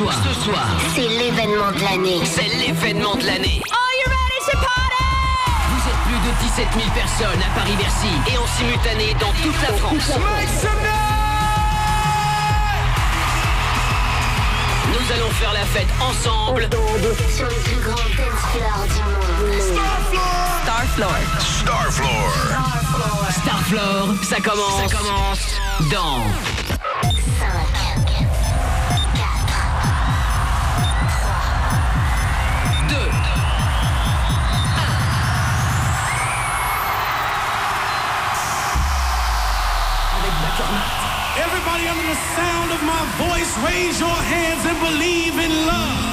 Ce soir, ce soir, C'est l'événement de l'année. c'est l'événement de l'année. Are you ready to party? Vous êtes plus de 17 000 personnes à Paris-Bercy et en simultané dans toute la France. Nous allons faire la fête ensemble Sur le plus grand dance floor du monde. Starfloor. Starfloor. Starfloor, ça commence. Ça commence dans the sound of my voice, raise your hands and believe in love.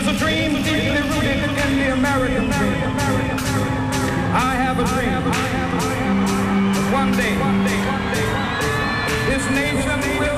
is a dream deeply rooted in the American dream. I have a dream. One day, this nation will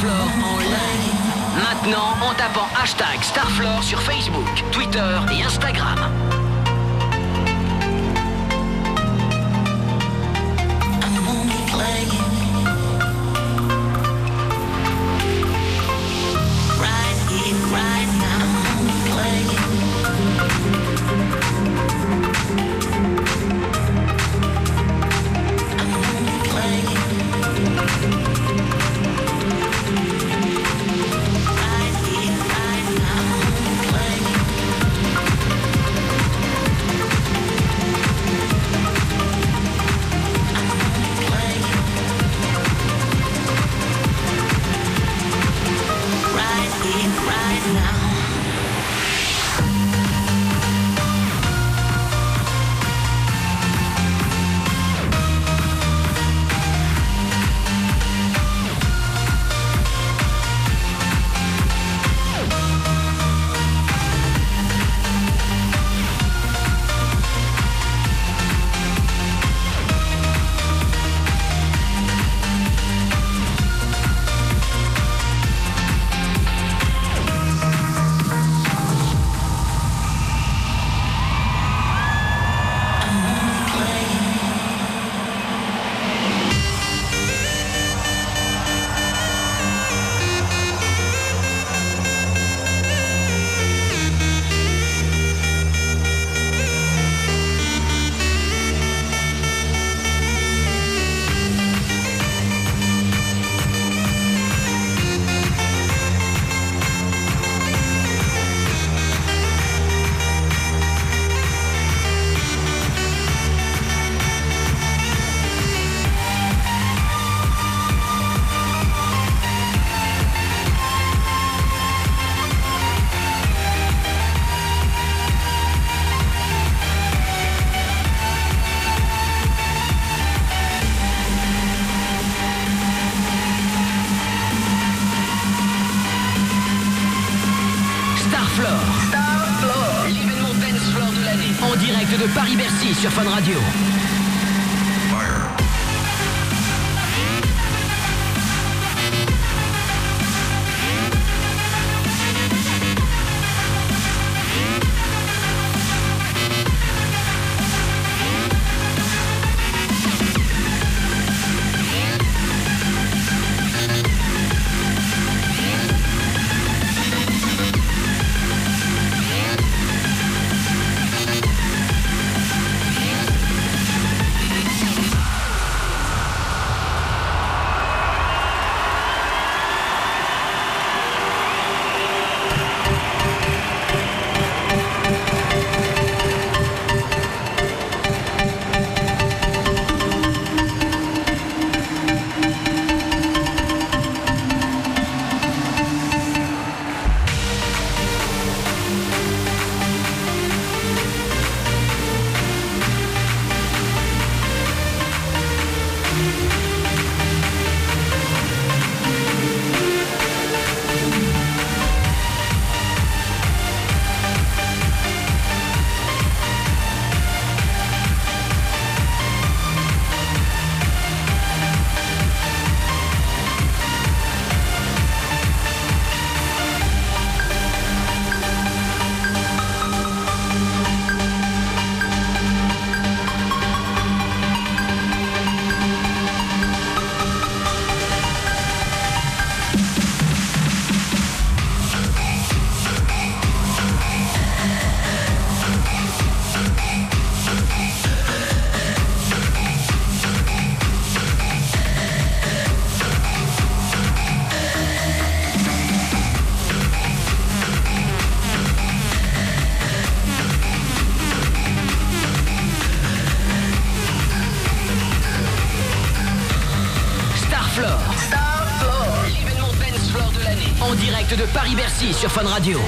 Starflore en live. Maintenant en tapant hashtag Starflore sur Facebook, Twitter et Instagram. Paris-Bercy sur Fun Radio.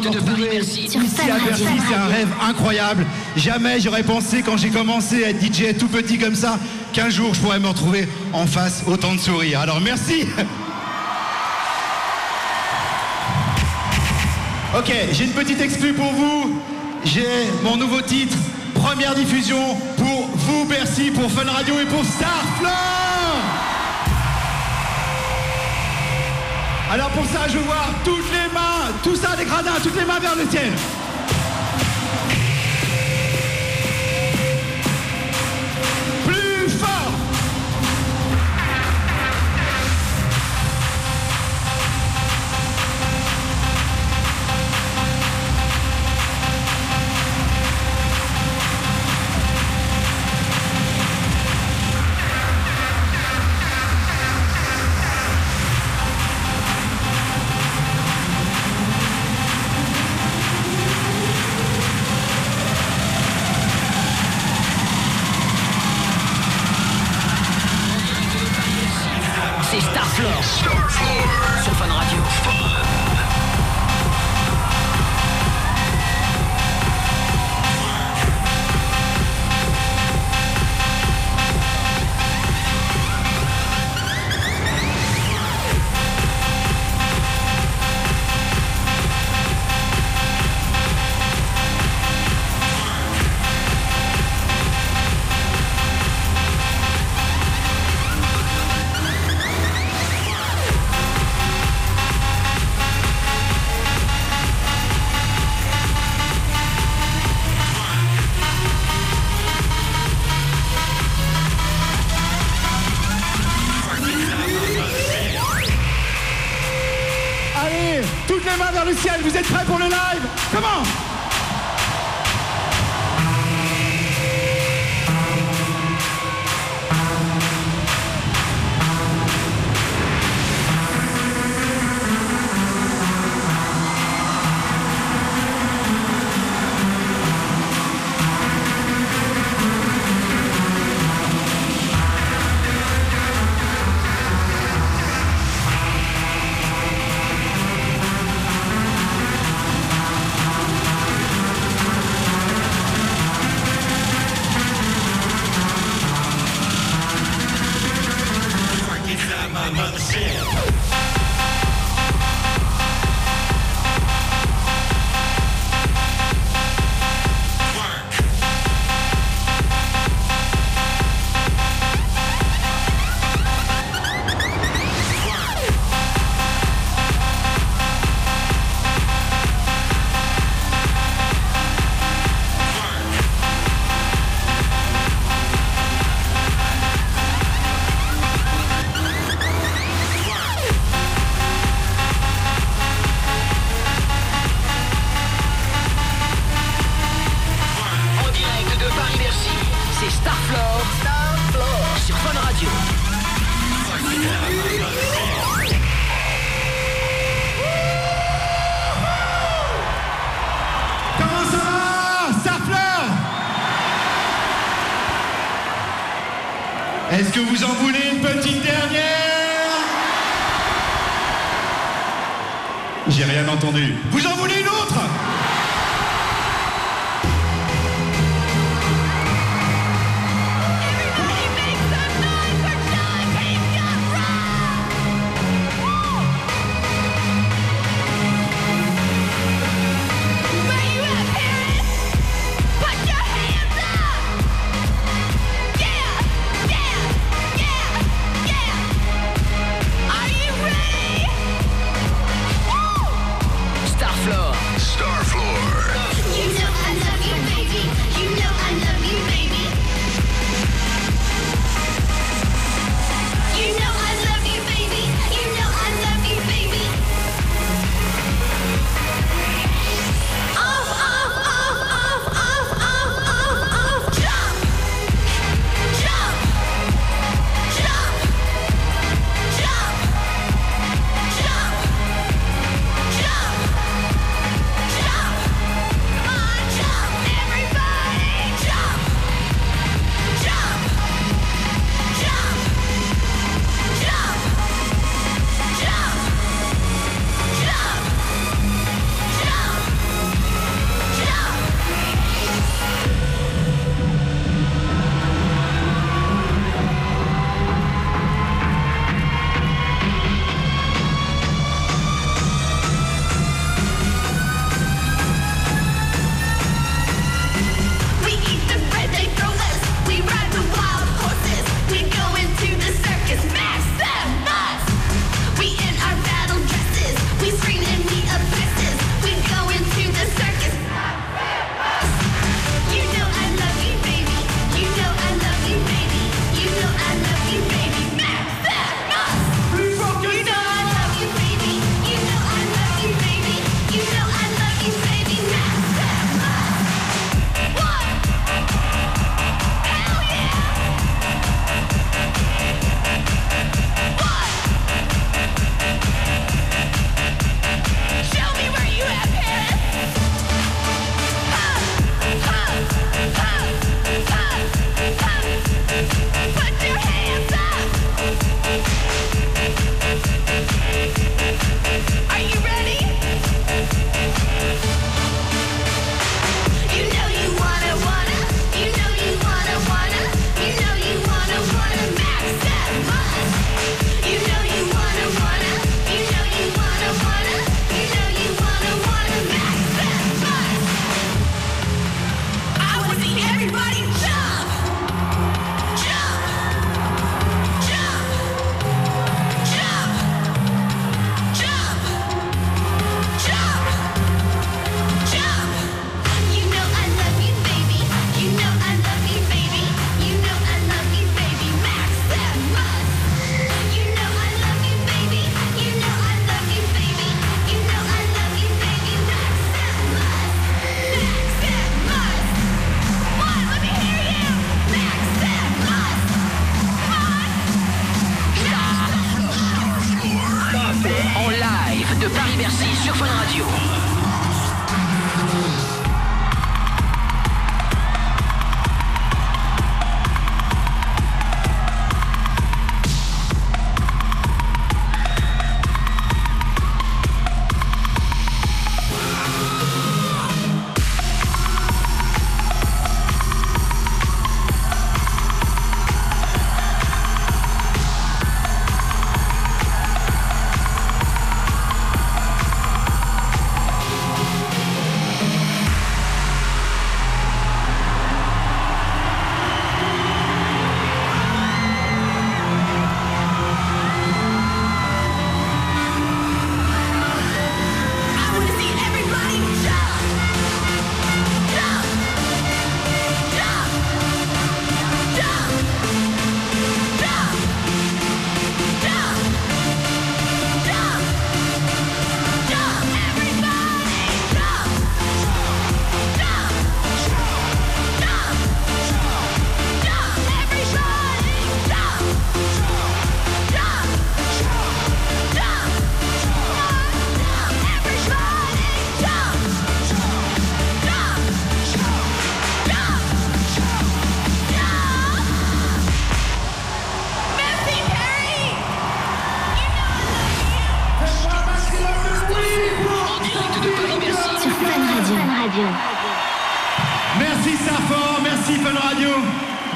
Moi de me retrouver ici à Bercy, c'est un rêve incroyable. Jamais j'aurais pensé quand j'ai commencé à être DJ tout petit comme ça qu'un jour je pourrais me retrouver en face autant de sourires. Alors merci. Ok, j'ai une petite exclue pour vous. J'ai mon nouveau titre, première diffusion pour vous Bercy, pour Fun Radio et pour Starflor. Alors pour ça, je veux voir toutes les tout ça des gradins, toutes les mains vers le ciel.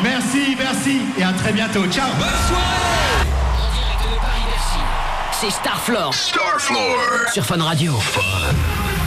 Merci, merci et à très bientôt. Ciao. Bonne C'est Starfloor. Starfloor. Sur Fun Radio. Fun.